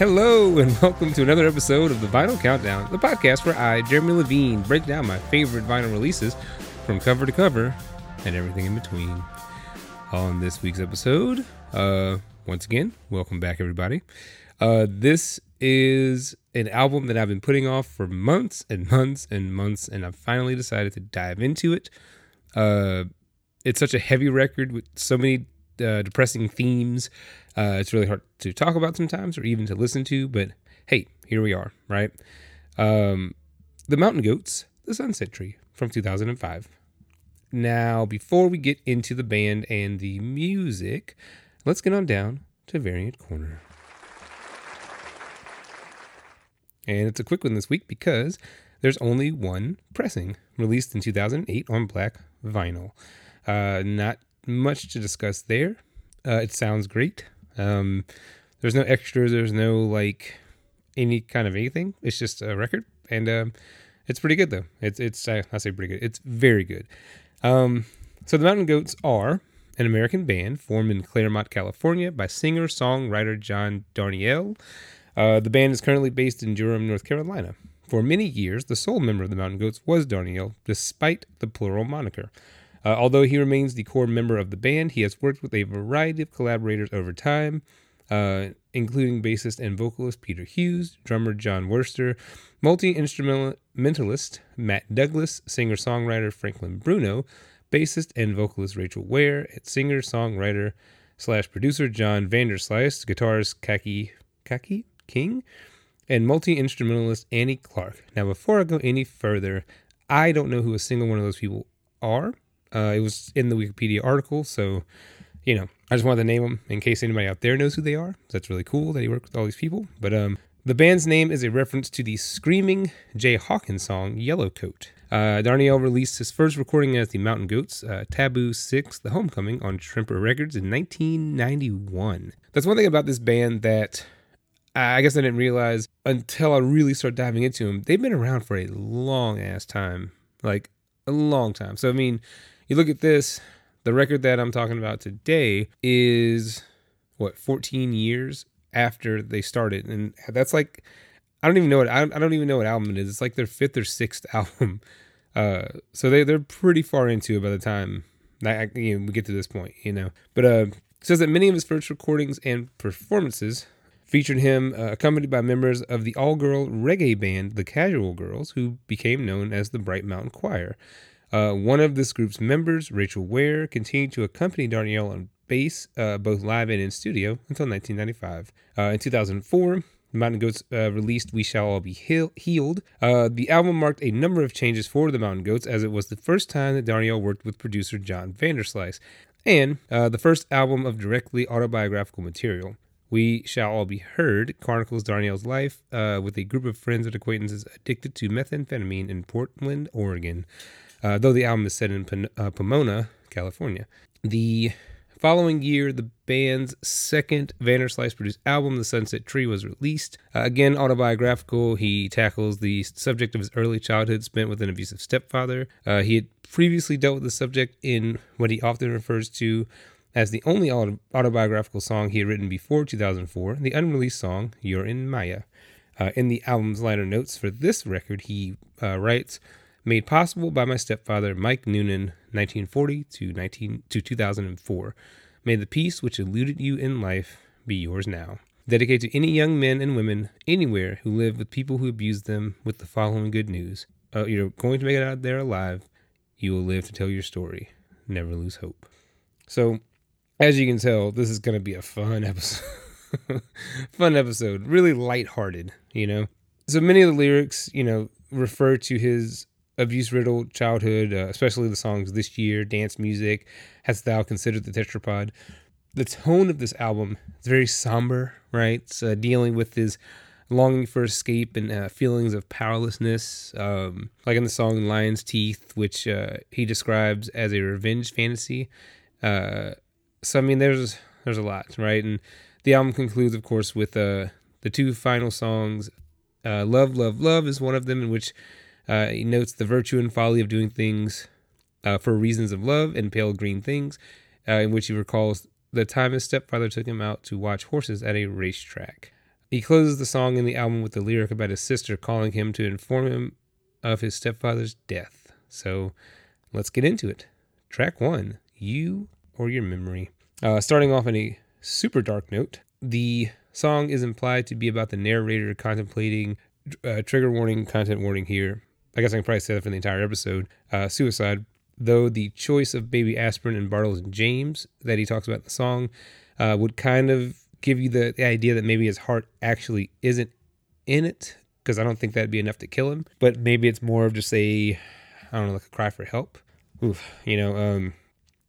Hello, and welcome to another episode of the Vinyl Countdown, the podcast where I, Jeremy Levine, break down my favorite vinyl releases from cover to cover and everything in between. On this week's episode, uh, once again, welcome back, everybody. Uh, this is an album that I've been putting off for months and months and months, and I've finally decided to dive into it. Uh, it's such a heavy record with so many uh, depressing themes. Uh, it's really hard to talk about sometimes or even to listen to, but hey, here we are, right? Um, the Mountain Goats, The Sunset Tree from 2005. Now, before we get into the band and the music, let's get on down to Variant Corner. And it's a quick one this week because there's only one pressing released in 2008 on black vinyl. Uh, not much to discuss there. Uh, it sounds great. Um, there's no extras. There's no like any kind of anything. It's just a record, and um, it's pretty good though. It's it's I, say pretty good. It's very good. Um, so the Mountain Goats are an American band formed in Claremont, California, by singer songwriter John Darnielle. Uh, the band is currently based in Durham, North Carolina. For many years, the sole member of the Mountain Goats was Darnielle, despite the plural moniker. Uh, although he remains the core member of the band, he has worked with a variety of collaborators over time, uh, including bassist and vocalist Peter Hughes, drummer John Wurster, multi instrumentalist Matt Douglas, singer songwriter Franklin Bruno, bassist and vocalist Rachel Ware, and singer songwriter slash producer John Vanderslice, guitarist Kaki Kaki King, and multi instrumentalist Annie Clark. Now, before I go any further, I don't know who a single one of those people are. Uh, it was in the Wikipedia article, so you know, I just wanted to name them in case anybody out there knows who they are. That's really cool that he worked with all these people. But um, the band's name is a reference to the screaming Jay Hawkins song "Yellow Coat." Uh, Darnielle released his first recording as the Mountain Goats, uh, Taboo Six: The Homecoming, on Shrimper Records in 1991. That's one thing about this band that I guess I didn't realize until I really started diving into them. They've been around for a long ass time, like a long time. So I mean, you look at this, the record that I'm talking about today is what 14 years after they started, and that's like I don't even know what I don't even know what album it is. It's like their fifth or sixth album. Uh, so they they're pretty far into it by the time that you know, we get to this point, you know. But uh, says that many of his first recordings and performances featured him uh, accompanied by members of the all-girl reggae band The Casual Girls, who became known as the Bright Mountain Choir. Uh, one of this group's members, Rachel Ware, continued to accompany Darnielle on bass, uh, both live and in studio, until 1995. Uh, in 2004, Mountain Goats uh, released We Shall All Be Heal- Healed. Uh, the album marked a number of changes for the Mountain Goats, as it was the first time that Darnielle worked with producer John Vanderslice, and the first album of directly autobiographical material. We Shall All Be Healed chronicles Darnielle's life uh, with a group of friends and acquaintances addicted to methamphetamine in Portland, Oregon, uh, though the album is set in uh, Pomona, California. The following year, the band's second Vanderslice produced album, The Sunset Tree, was released. Uh, again, autobiographical, he tackles the subject of his early childhood spent with an abusive stepfather. Uh, he had previously dealt with the subject in what he often refers to as the only autobiographical song he had written before 2004, the unreleased song You're in Maya. Uh, in the album's liner notes for this record, he uh, writes, "Made possible by my stepfather Mike Noonan, 1940 to 19 to 2004. May the peace which eluded you in life be yours now." Dedicated to any young men and women anywhere who live with people who abuse them, with the following good news: uh, You're going to make it out there alive. You will live to tell your story. Never lose hope. So as you can tell, this is going to be a fun episode. fun episode, really lighthearted, you know. So many of the lyrics, you know, refer to his abuse riddled childhood, uh, especially the songs This Year, Dance Music, Hast Thou Considered the Tetrapod. The tone of this album is very somber, right? It's uh, dealing with his longing for escape and uh, feelings of powerlessness, um, like in the song Lion's Teeth, which uh, he describes as a revenge fantasy. Uh, so I mean, there's there's a lot, right? And the album concludes, of course, with uh, the two final songs. Love, love, love is one of them, in which uh, he notes the virtue and folly of doing things uh, for reasons of love, and pale green things, uh, in which he recalls the time his stepfather took him out to watch horses at a racetrack. He closes the song in the album with the lyric about his sister calling him to inform him of his stepfather's death. So let's get into it. Track one You or Your Memory. Uh, starting off on a super dark note, the song is implied to be about the narrator contemplating, uh, trigger warning, content warning here. I guess I can probably say that for the entire episode. Uh, suicide, though the choice of Baby Aspirin and Bartles and James that he talks about in the song uh, would kind of give you the, the idea that maybe his heart actually isn't in it, because I don't think that'd be enough to kill him. But maybe it's more of just a, I don't know, like a cry for help. Oof, you know, um,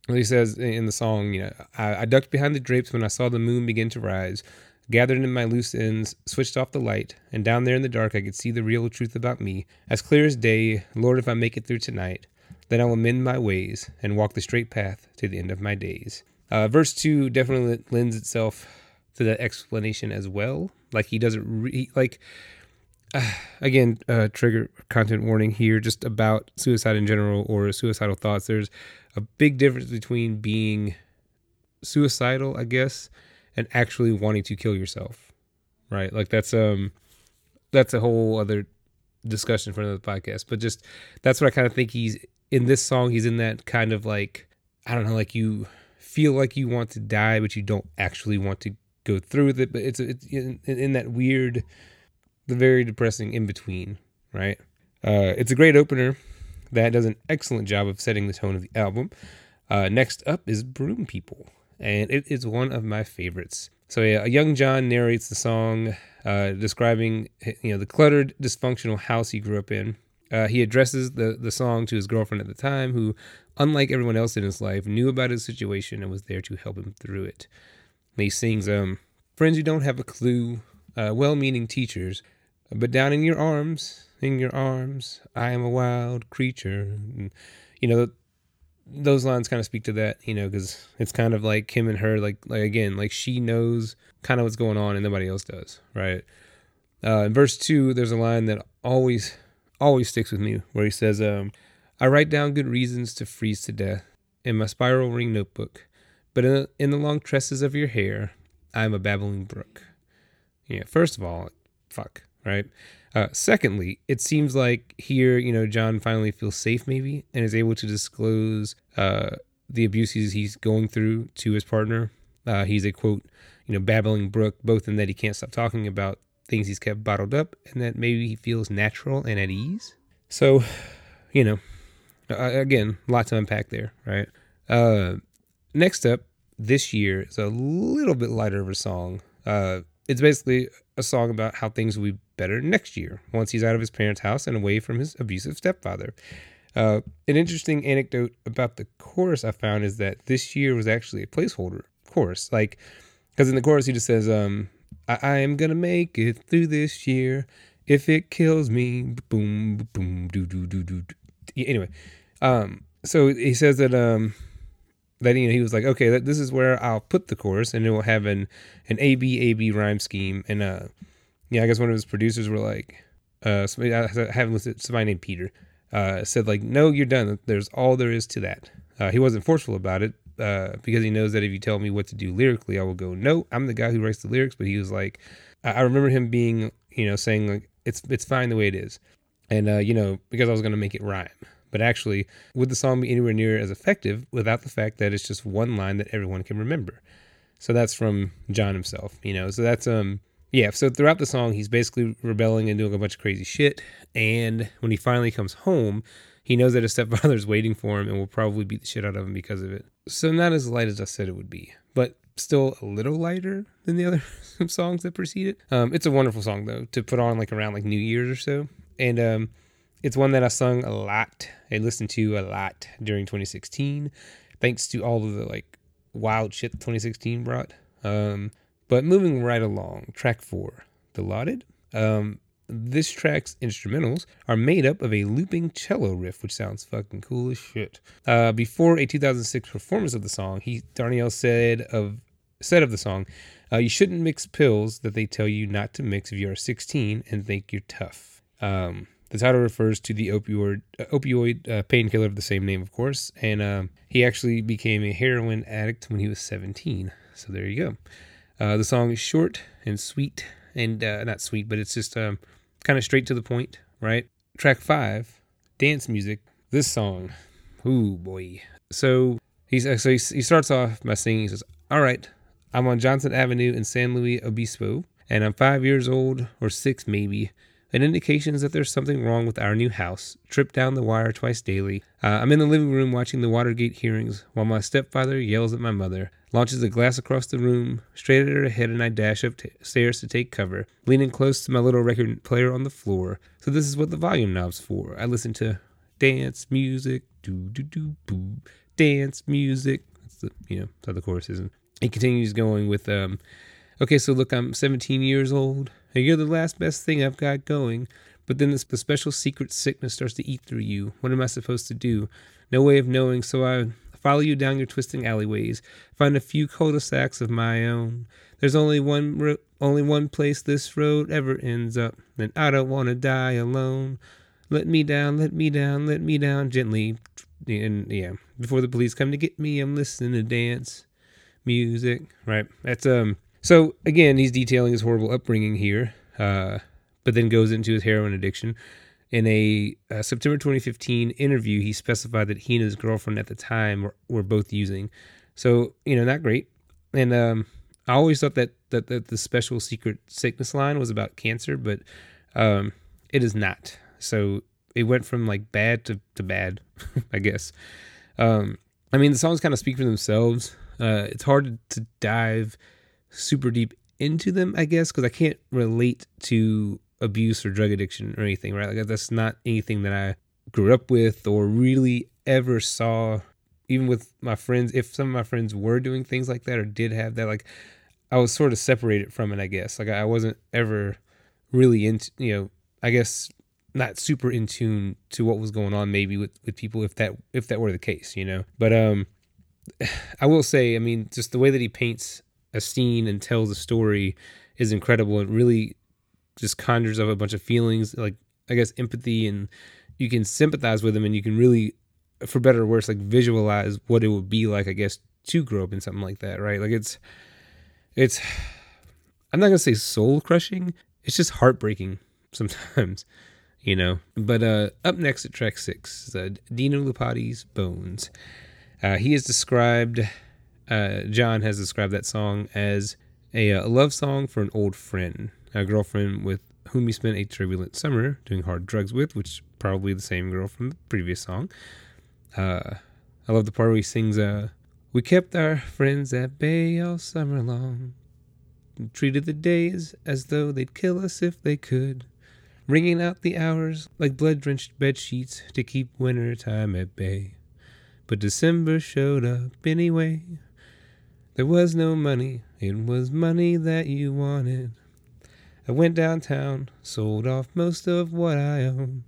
he says in the song, you know, I, I ducked behind the drapes when I saw the moon begin to rise, gathered in my loose ends, switched off the light, and down there in the dark I could see the real truth about me, as clear as day. Lord, if I make it through tonight, then I will mend my ways and walk the straight path to the end of my days. Uh, verse two definitely lends itself to that explanation as well. Like he doesn't re- like. Uh, again, uh, trigger content warning here, just about suicide in general or suicidal thoughts. There's a big difference between being suicidal, I guess, and actually wanting to kill yourself. Right? Like that's um that's a whole other discussion for another podcast. But just that's what I kind of think he's in this song, he's in that kind of like I don't know, like you feel like you want to die, but you don't actually want to go through with it. But it's it's in, in that weird, the very depressing in between, right? Uh, it's a great opener that does an excellent job of setting the tone of the album. Uh, next up is Broom People, and it is one of my favorites. So yeah, a young John narrates the song, uh, describing you know the cluttered, dysfunctional house he grew up in. Uh, he addresses the the song to his girlfriend at the time, who, unlike everyone else in his life, knew about his situation and was there to help him through it. And he sings, um, "Friends, who don't have a clue, uh, well-meaning teachers, but down in your arms, in your arms, I am a wild creature." And, you know, those lines kind of speak to that, you know, because it's kind of like him and her, like, like again, like she knows kind of what's going on and nobody else does, right? Uh, in verse two, there's a line that always, always sticks with me, where he says, um, "I write down good reasons to freeze to death in my spiral ring notebook, but in the, in the long tresses of your hair, I am a babbling brook." Yeah, first of all, fuck, right? Uh, secondly, it seems like here, you know, John finally feels safe, maybe, and is able to disclose uh, the abuses he's going through to his partner. Uh, he's a quote, you know, babbling brook, both in that he can't stop talking about things he's kept bottled up, and that maybe he feels natural and at ease. So, you know, again, lots to unpack there, right? Uh, next up, this year is a little bit lighter of a song. Uh, it's basically a song about how things will be better next year once he's out of his parents' house and away from his abusive stepfather. Uh, an interesting anecdote about the chorus I found is that this year was actually a placeholder chorus. Like, because in the chorus he just says, um, I, I am gonna make it through this year. If it kills me, boom, boom, do, do, do, do. Anyway, um, so he says that, um, that you know he was like, okay, this is where I'll put the chorus, and it will have an an A B A B rhyme scheme. And uh, yeah, I guess one of his producers were like, uh, somebody, I haven't listed somebody named Peter, uh, said like, no, you're done. There's all there is to that. Uh, he wasn't forceful about it uh, because he knows that if you tell me what to do lyrically, I will go, no, I'm the guy who writes the lyrics. But he was like, I, I remember him being, you know, saying like, it's it's fine the way it is, and uh, you know, because I was gonna make it rhyme. But actually, would the song be anywhere near as effective without the fact that it's just one line that everyone can remember? So that's from John himself, you know. So that's um yeah, so throughout the song he's basically rebelling and doing a bunch of crazy shit. And when he finally comes home, he knows that his stepfather's waiting for him and will probably beat the shit out of him because of it. So not as light as I said it would be, but still a little lighter than the other songs that precede it. Um, it's a wonderful song though to put on like around like New Year's or so. And um it's one that I sung a lot and listened to a lot during 2016, thanks to all of the like wild shit 2016 brought. Um, but moving right along, track four, Dilaudid. Um, this track's instrumentals are made up of a looping cello riff, which sounds fucking cool as shit. Uh, before a 2006 performance of the song, he Darnielle said of said of the song, uh, "You shouldn't mix pills that they tell you not to mix if you are 16 and think you're tough." Um, the title refers to the opioid uh, opioid uh, painkiller of the same name, of course, and um, he actually became a heroin addict when he was 17. So there you go. Uh, the song is short and sweet and uh, not sweet, but it's just um, kind of straight to the point, right? Track five, dance music. This song, ooh boy. So he's so he, he starts off by singing. He says, "All right, I'm on Johnson Avenue in San Luis Obispo, and I'm five years old or six maybe." An indication is that there's something wrong with our new house. Trip down the wire twice daily. Uh, I'm in the living room watching the Watergate hearings while my stepfather yells at my mother, launches a glass across the room, straight at her head, and I dash upstairs to take cover, leaning close to my little record player on the floor. So this is what the volume knob's for. I listen to dance music, do do do boo, dance music. That's the you know that's how the chorus is. And he continues going with um, okay, so look, I'm 17 years old. And you're the last best thing I've got going. But then this, the special secret sickness starts to eat through you. What am I supposed to do? No way of knowing, so I follow you down your twisting alleyways, find a few cul-de-sacs of my own. There's only one ro- only one place this road ever ends up, and I don't want to die alone. Let me down, let me down, let me down gently. And yeah, before the police come to get me, I'm listening to dance music. Right. That's um so again, he's detailing his horrible upbringing here, uh, but then goes into his heroin addiction. In a uh, September 2015 interview, he specified that he and his girlfriend at the time were, were both using. So you know, not great. And um, I always thought that, that that the special secret sickness line was about cancer, but um, it is not. So it went from like bad to, to bad, I guess. Um, I mean, the songs kind of speak for themselves. Uh, it's hard to dive super deep into them, I guess, because I can't relate to abuse or drug addiction or anything, right? Like that's not anything that I grew up with or really ever saw, even with my friends. If some of my friends were doing things like that or did have that, like I was sort of separated from it, I guess. Like I wasn't ever really into, you know, I guess not super in tune to what was going on maybe with, with people if that if that were the case, you know. But um I will say, I mean, just the way that he paints a scene and tells a story is incredible. It really just conjures up a bunch of feelings, like I guess empathy, and you can sympathize with him, and you can really, for better or worse, like visualize what it would be like, I guess, to grow up in something like that, right? Like it's, it's, I'm not gonna say soul crushing. It's just heartbreaking sometimes, you know. But uh up next at track six, uh, Dinu Lipatti's Bones. Uh, he is described uh, John has described that song as a, a, uh, love song for an old friend, a girlfriend with whom he spent a turbulent summer doing hard drugs with, which probably the same girl from the previous song. Uh, I love the part where he sings, uh, We kept our friends at bay all summer long, treated the days as though they'd kill us if they could, wringing out the hours like blood drenched bed sheets to keep winter time at bay. But December showed up anyway. There was no money, it was money that you wanted. I went downtown, sold off most of what I owned.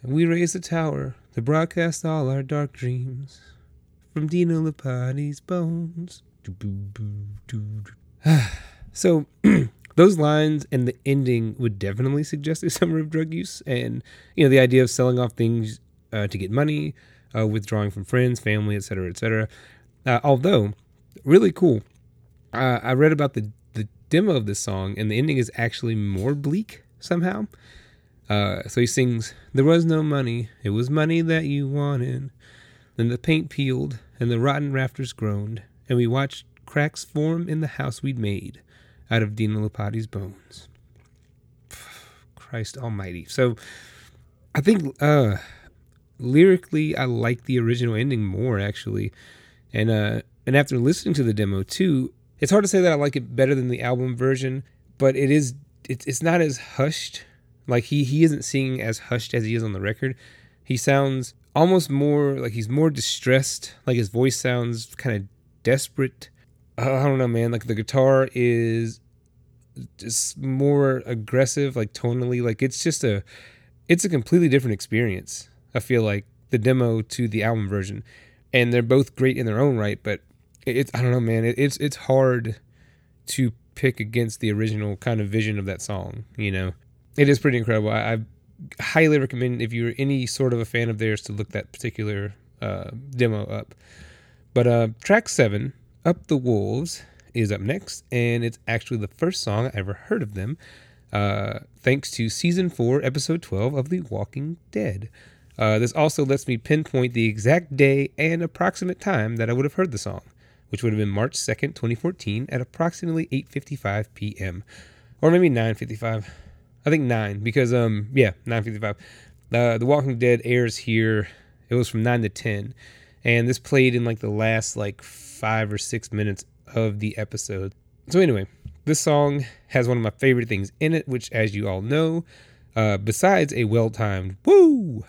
And we raised a tower to broadcast all our dark dreams from Dinu Lipatti's bones. so, those lines and the ending would definitely suggest a summer of drug use and, you know, the idea of selling off things uh, to get money, uh, withdrawing from friends, family, etc., etc. Uh, although really cool. Uh, I read about the the demo of this song, and the ending is actually more bleak somehow. Uh, so he sings, "There was no money; it was money that you wanted." Then the paint peeled, and the rotten rafters groaned, and we watched cracks form in the house we'd made out of Dinu Lipatti's bones. Christ Almighty! So, I think uh, lyrically, I like the original ending more actually, and uh, and after listening to the demo too, it's hard to say that I like it better than the album version, but it is it's it's not as hushed. Like he he isn't singing as hushed as he is on the record. He sounds almost more like he's more distressed. Like his voice sounds kind of desperate. I don't know, man. Like the guitar is just more aggressive, like tonally. Like it's just a it's a completely different experience. I feel like the demo to the album version, and they're both great in their own right. But it's I don't know, man. It, it's it's hard to pick against the original kind of vision of that song. You know, it is pretty incredible. I, I highly recommend if you're any sort of a fan of theirs to look that particular uh, demo up. But uh, track seven, "Up the Wolves," is up next, and it's actually the first song I ever heard of them, uh, thanks to season four, episode 12 of The Walking Dead. Uh, this also lets me pinpoint the exact day and approximate time that I would have heard the song, which would have been March 2nd, 2014, at approximately 8:55 p.m. or maybe 9:55. I think 9 because um yeah, 9:55. Uh, the Walking Dead airs here. It was from 9 to 10, and this played in like the last like five or six minutes of the episode. So anyway, this song has one of my favorite things in it, which, as you all know, uh, besides a well-timed woo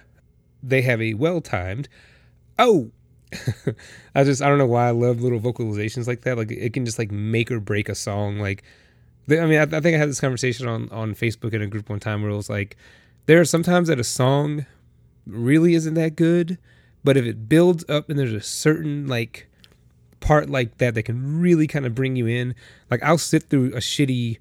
they have a well timed. Oh, I just I don't know why I love little vocalizations like that. Like it can just like make or break a song. Like I mean, I, I, think I had this conversation on on Facebook in a group one time where it was like there are sometimes that a song really isn't that good, but if it builds up and there's a certain like part like that that can really kind of bring you in, like I'll sit through a shitty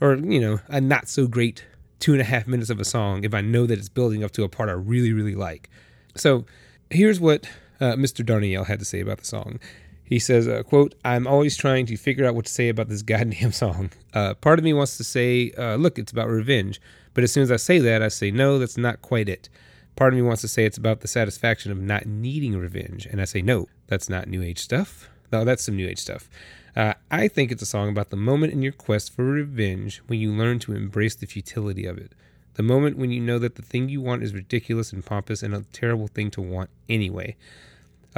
or you know a not so great two and a half minutes of a song if I know that it's building up to a part I really, really like. So here's what uh, Mr. Darnielle had to say about the song. He says, uh, quote, I'm always trying to figure out what to say about this goddamn song. Uh, part of me wants to say, uh, look, it's about revenge. But as soon as I say that, I say, no, that's not quite it. Part of me wants to say it's about the satisfaction of not needing revenge. And I say, no, that's not New Age stuff. No, that's some New Age stuff. Uh, I think it's a song about the moment in your quest for revenge when you learn to embrace the futility of it. The moment when you know that the thing you want is ridiculous and pompous and a terrible thing to want anyway.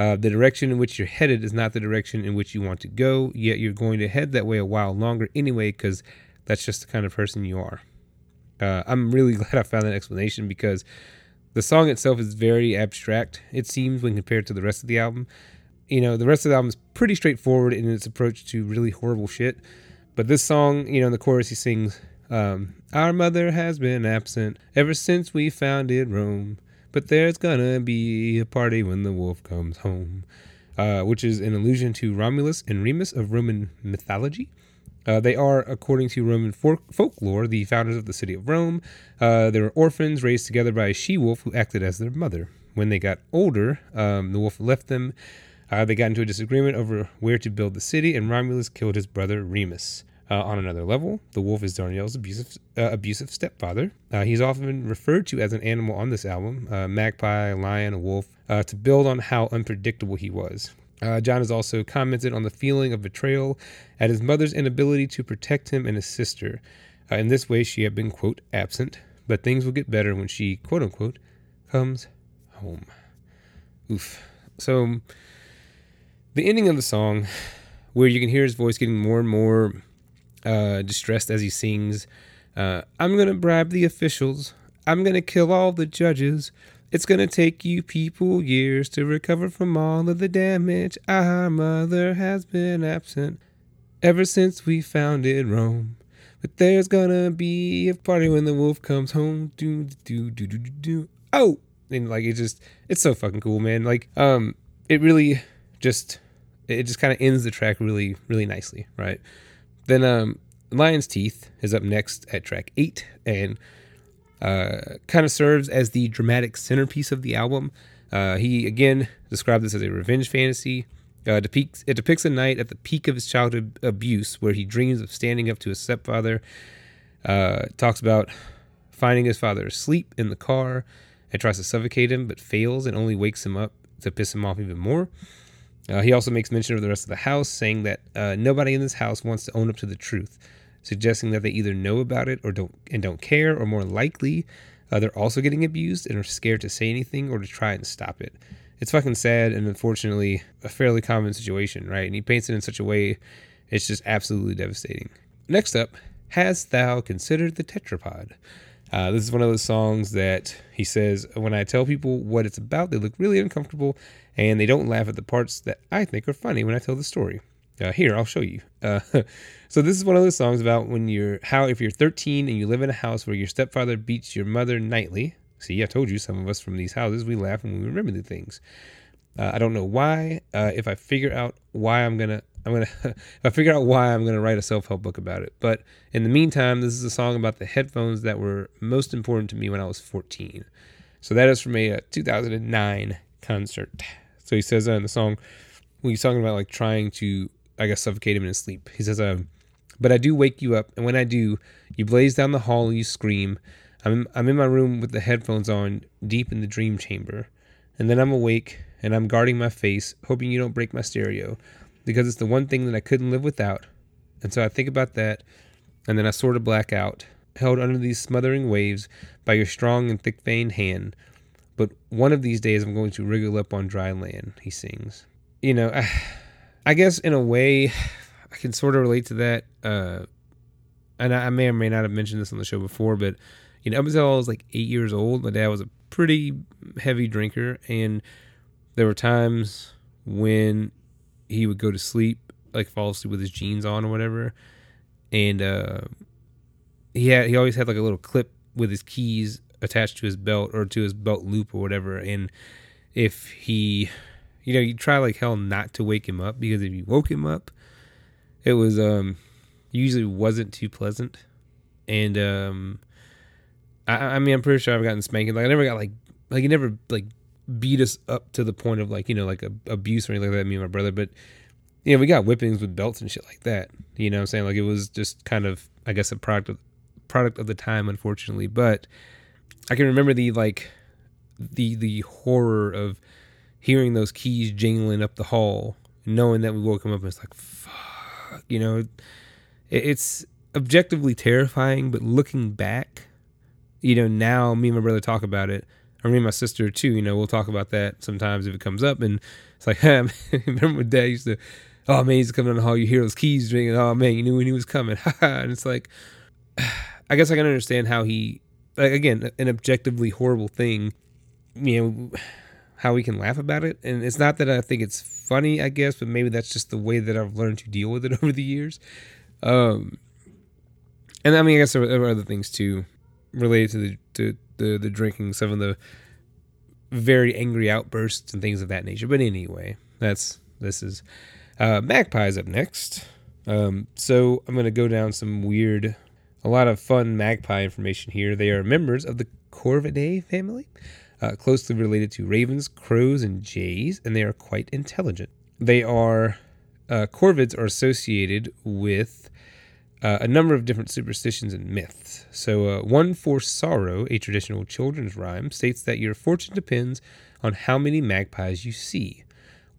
Uh, the direction in which you're headed is not the direction in which you want to go, yet you're going to head that way a while longer anyway because that's just the kind of person you are. Uh, I'm really glad I found that explanation because the song itself is very abstract, it seems, when compared to the rest of the album you know, the rest of the album is pretty straightforward in its approach to really horrible shit. But this song, you know, in the chorus, he sings, um, Our mother has been absent ever since we founded Rome. But there's gonna be a party when the wolf comes home. Uh, which is an allusion to Romulus and Remus of Roman mythology. Uh, they are, according to Roman folklore, the founders of the city of Rome. Uh, they were orphans raised together by a she wolf who acted as their mother. When they got older, um, the wolf left them uh, they got into a disagreement over where to build the city, and Romulus killed his brother Remus. Uh, on another level, the wolf is Darnielle's abusive, uh, abusive stepfather. Uh, he's often referred to as an animal on this album uh, magpie, lion, wolf uh, to build on how unpredictable he was. Uh, John has also commented on the feeling of betrayal at his mother's inability to protect him and his sister. in this way, she had been, quote, absent, but things will get better when she, quote unquote, comes home. Oof. So, the ending of the song, where you can hear his voice getting more and more uh, distressed as he sings, uh, I'm going to bribe the officials. I'm going to kill all the judges. It's going to take you people years to recover from all of the damage. Our mother has been absent ever since we founded Rome. But there's gonna be a party when the wolf comes home. Do do do do do do. Oh, and like it just it's so fucking cool, man. Like um, it really just it just kind of ends the track really really nicely, right? Then um, Lion's Teeth is up next at track eight and uh, kind of serves as the dramatic centerpiece of the album. Uh, he again described this as a revenge fantasy. Uh, depicts, it depicts a night at the peak of his childhood abuse where he dreams of standing up to his stepfather. Uh, talks about finding his father asleep in the car and tries to suffocate him, but fails and only wakes him up to piss him off even more. Uh, he also makes mention of the rest of the house, saying that uh, nobody in this house wants to own up to the truth, suggesting that they either know about it or don't and don't care, or more likely, uh, they're also getting abused and are scared to say anything or to try and stop it. It's fucking sad and unfortunately a fairly common situation, right? And he paints it in such a way it's just absolutely devastating. Next up, Hast Thou Considered the Tetrapod? Uh, this is one of those songs that he says, when I tell people what it's about, they look really uncomfortable and they don't laugh at the parts that I think are funny when I tell the story. Uh, here, I'll show you. Uh, so this is one of those songs about when you're how if you're 13 and you live in a house where your stepfather beats your mother nightly. See, I told you some of us from these houses we laugh when we remember the things. Uh, I don't know why. Uh, if I figure out why I'm gonna I'm gonna if I figure out why I'm gonna write a self help book about it. But in the meantime, this is a song about the headphones that were most important to me when I was 14. So that is from a uh, 2009 concert. So he says uh, in the song, when he's talking about like trying to I guess, suffocate him in his sleep. He says, um, but I do wake you up, and when I do, you blaze down the hall and you scream. I'm I'm in my room with the headphones on, deep in the dream chamber, and then I'm awake and I'm guarding my face, hoping you don't break my stereo, because it's the one thing that I couldn't live without. And so I think about that, and then I sort of black out, held under these smothering waves by your strong and thick veined hand. But one of these days I'm going to wriggle up on dry land, he sings. You know, I, I guess in a way, I can sort of relate to that. Uh, and I, I may or may not have mentioned this on the show before, but you know, up until I was like eight years old, my dad was a pretty heavy drinker, and there were times when he would go to sleep, like fall asleep with his jeans on or whatever, and uh, he had he always had like a little clip with his keys attached to his belt or to his belt loop or whatever, and if he, you know, you try like hell not to wake him up because if you woke him up, it was um usually wasn't too pleasant, and um I, I mean I'm pretty sure I've gotten spanked. like I never got like like he never like beat us up to the point of like you know like a, abuse or anything like that me and my brother. But you know we got whippings with belts and shit like that. You know what I'm saying? Like it was just kind of I guess a product of product of the time unfortunately but I can remember the like the the horror of hearing those keys jingling up the hall knowing that we woke him up and it's like fuck you know it's objectively terrifying but looking back you know now me and my brother talk about it or me and my sister too. You know, we'll talk about that sometimes if it comes up. And it's like, hey, remember when Dad used to, oh man, he's coming down the hall. You hear those keys ringing. Oh man, you knew when he was coming. and it's like, I guess I can understand how he, again, an objectively horrible thing. You know, how we can laugh about it. And it's not that I think it's funny, I guess, but maybe that's just the way that I've learned to deal with it over the years. Um, and I mean, I guess there are other things too related to the to the the drinking, some of the very angry outbursts and things of that nature. But anyway, that's this is uh, Magpies up next. Um, so I'm gonna go down some weird, a lot of fun magpie information here. They are members of the Corvidae family, uh, closely related to ravens, crows, and jays, and they are quite intelligent. They are uh, corvids are associated with uh, a number of different superstitions and myths. So, uh, one for sorrow, a traditional children's rhyme, states that your fortune depends on how many magpies you see.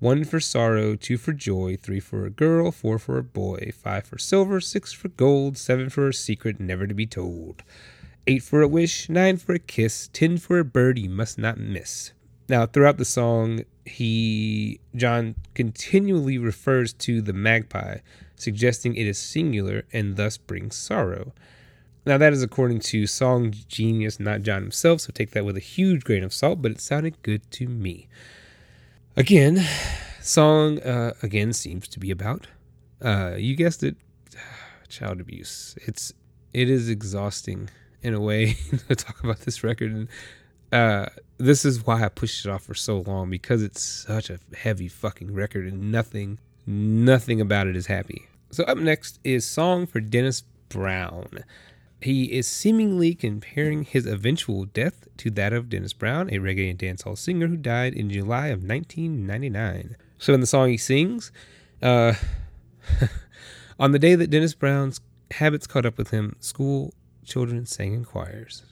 One for sorrow, two for joy, three for a girl, four for a boy, five for silver, six for gold, seven for a secret never to be told, eight for a wish, nine for a kiss, ten for a bird you must not miss. Now, throughout the song, he John continually refers to the magpie suggesting it is singular and thus brings sorrow. Now, that is according to song genius, not John himself, so take that with a huge grain of salt, but it sounded good to me. Again, song, uh, again, seems to be about, uh, you guessed it, child abuse. It's, it is exhausting in a way to talk about this record. And, uh, this is why I pushed it off for so long because it's such a heavy fucking record and nothing, nothing about it is happy. So, up next is Song for Dennis Brown. He is seemingly comparing his eventual death to that of Dennis Brown, a reggae and dancehall singer who died in July of 1999. So, in the song, he sings, uh, On the day that Dennis Brown's habits caught up with him, school children sang in choirs,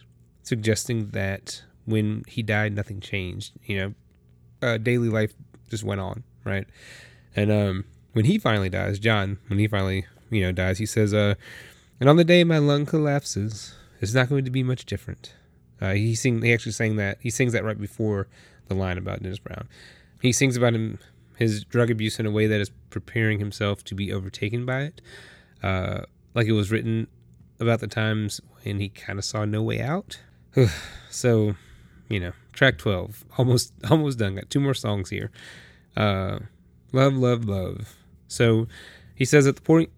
suggesting that when he died, nothing changed. You know, uh, daily life just went on, right? And um, when he finally dies, John, when he finally, you know, dies, he says, uh, and on the day my lung collapses, it's not going to be much different. Uh, he sing, he actually sang that. He sings that right before the line about Dennis Brown. He sings about him, his drug abuse in a way that is preparing himself to be overtaken by it. Uh, like it was written about the times when he kind of saw no way out. so, you know, track 12, almost, almost done. Got two more songs here. Uh, love, love, love. So he says at the point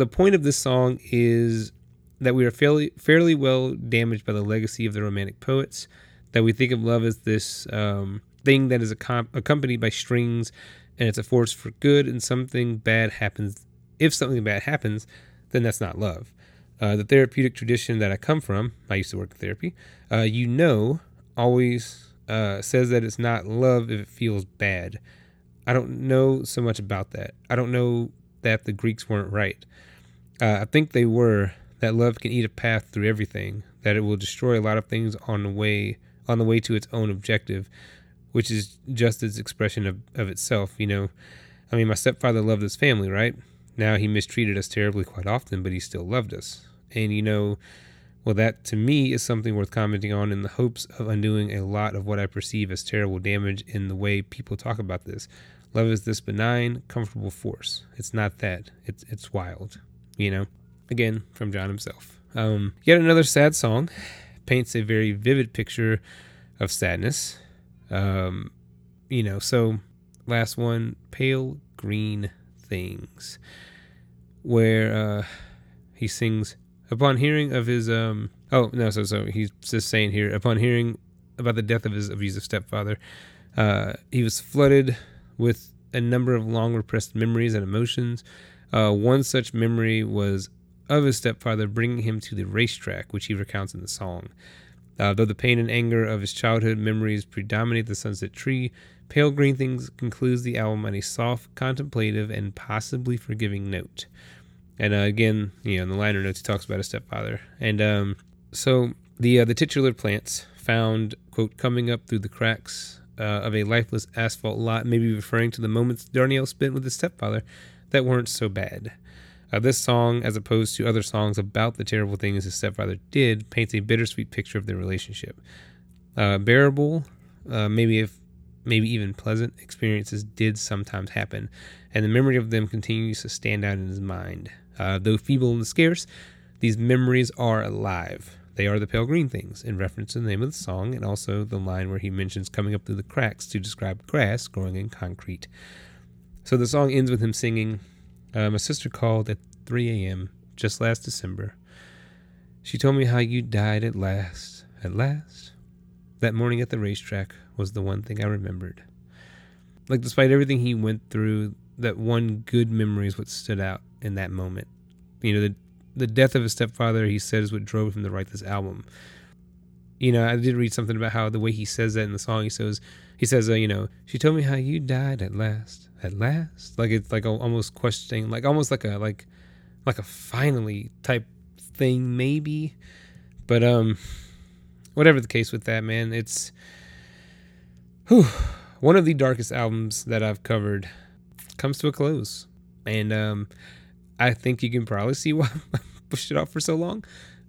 the point of this song is that we are fairly fairly well damaged by the legacy of the romantic poets. That we think of love as this um, thing that is accompanied by strings, and it's a force for good. And something bad happens. If something bad happens, then that's not love. Uh, the therapeutic tradition that I come from, I used to work in therapy. Uh, you know, always uh, says that it's not love if it feels bad. I don't know so much about that. I don't know that the Greeks weren't right. Uh, I think they were that love can eat a path through everything, that it will destroy a lot of things on the way on the way to its own objective, which is just its expression of, of itself, you know. I mean, my stepfather loved his family, right? Now he mistreated us terribly quite often, but he still loved us. And you know, well, that to me is something worth commenting on in the hopes of undoing a lot of what I perceive as terrible damage in the way people talk about this. Love is this benign, comfortable force. It's not that. It's it's wild. You know? Again, from John himself. Um, yet another sad song paints a very vivid picture of sadness. Um, you know, so last one, Pale Green Things, where uh, he sings upon hearing of his um oh no so so he's just saying here upon hearing about the death of his abusive stepfather, uh, he was flooded with a number of long repressed memories and emotions. Uh, one such memory was of his stepfather bringing him to the racetrack, which he recounts in the song. Uh, though the pain and anger of his childhood memories predominate the Sunset Tree, Pale Green Things concludes the album on a soft, contemplative, and possibly forgiving note. And uh, again, you know, in the liner notes, he talks about his stepfather. And um, so the uh, the titular plants found quote coming up through the cracks uh, of a lifeless asphalt lot, maybe referring to the moments Darnielle spent with his stepfather that weren't so bad. Uh, this song, as opposed to other songs about the terrible things his stepfather did, paints a bittersweet picture of their relationship. Uh, bearable, uh, maybe if maybe even pleasant experiences did sometimes happen, and the memory of them continues to stand out in his mind. Uh, though feeble and scarce, these memories are alive. They are the pale green things, in reference to the name of the song, and also the line where he mentions coming up through the cracks to describe grass growing in concrete. So the song ends with him singing, uh, my sister called at 3 a.m. just last December. She told me how you died at last. At last? That morning at the racetrack was the one thing I remembered. Like, despite everything he went through, that one good memory is what stood out in that moment. You know, the, the death of his stepfather, he said, is what drove him to write this album. You know, I did read something about how the way he says that in the song, he says, he says, uh, you know, she told me how you died at last at last? Like it's like a, almost questioning like almost like a like like a finally type thing maybe? But um whatever the case with that man it's whew, one of the darkest albums that i've covered comes to a close. And um i think you can probably see why i pushed it off for so long.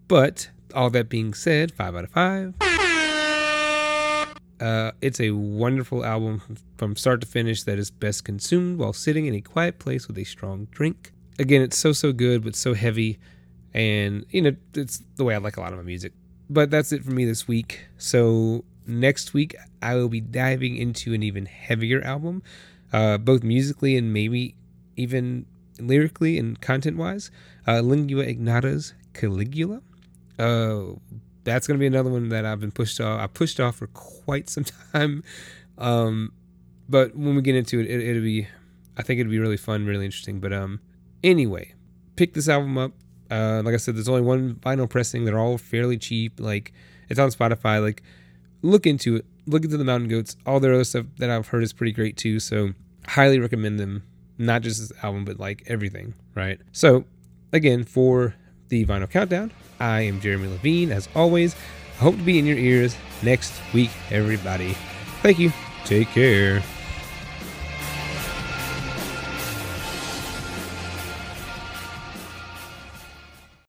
But all that being said five out of five uh, it's a wonderful album from start to finish that is best consumed while sitting in a quiet place with a strong drink. Again, it's so, so good, but so heavy. And, you know, it's the way I like a lot of my music. But that's it for me this week. So, next week, I will be diving into an even heavier album, uh, both musically and maybe even lyrically and content wise. Uh, Lingua Ignota's Caligula. Uh, that's gonna be another one that I've been pushed off. I pushed off for quite some time, um, but when we get into it, it, will be. I think it'll be really fun, really interesting. But um, anyway, pick this album up. Uh, like I said, there's only one vinyl pressing. They're all fairly cheap. Like it's on Spotify. Like look into it. Look into the Mountain Goats. All their other stuff that I've heard is pretty great too. So highly recommend them. Not just this album, but like everything. Right. So again, for the Vinyl Countdown. I am Jeremy Levine. As always, I hope to be in your ears next week, everybody. Thank you. Take care.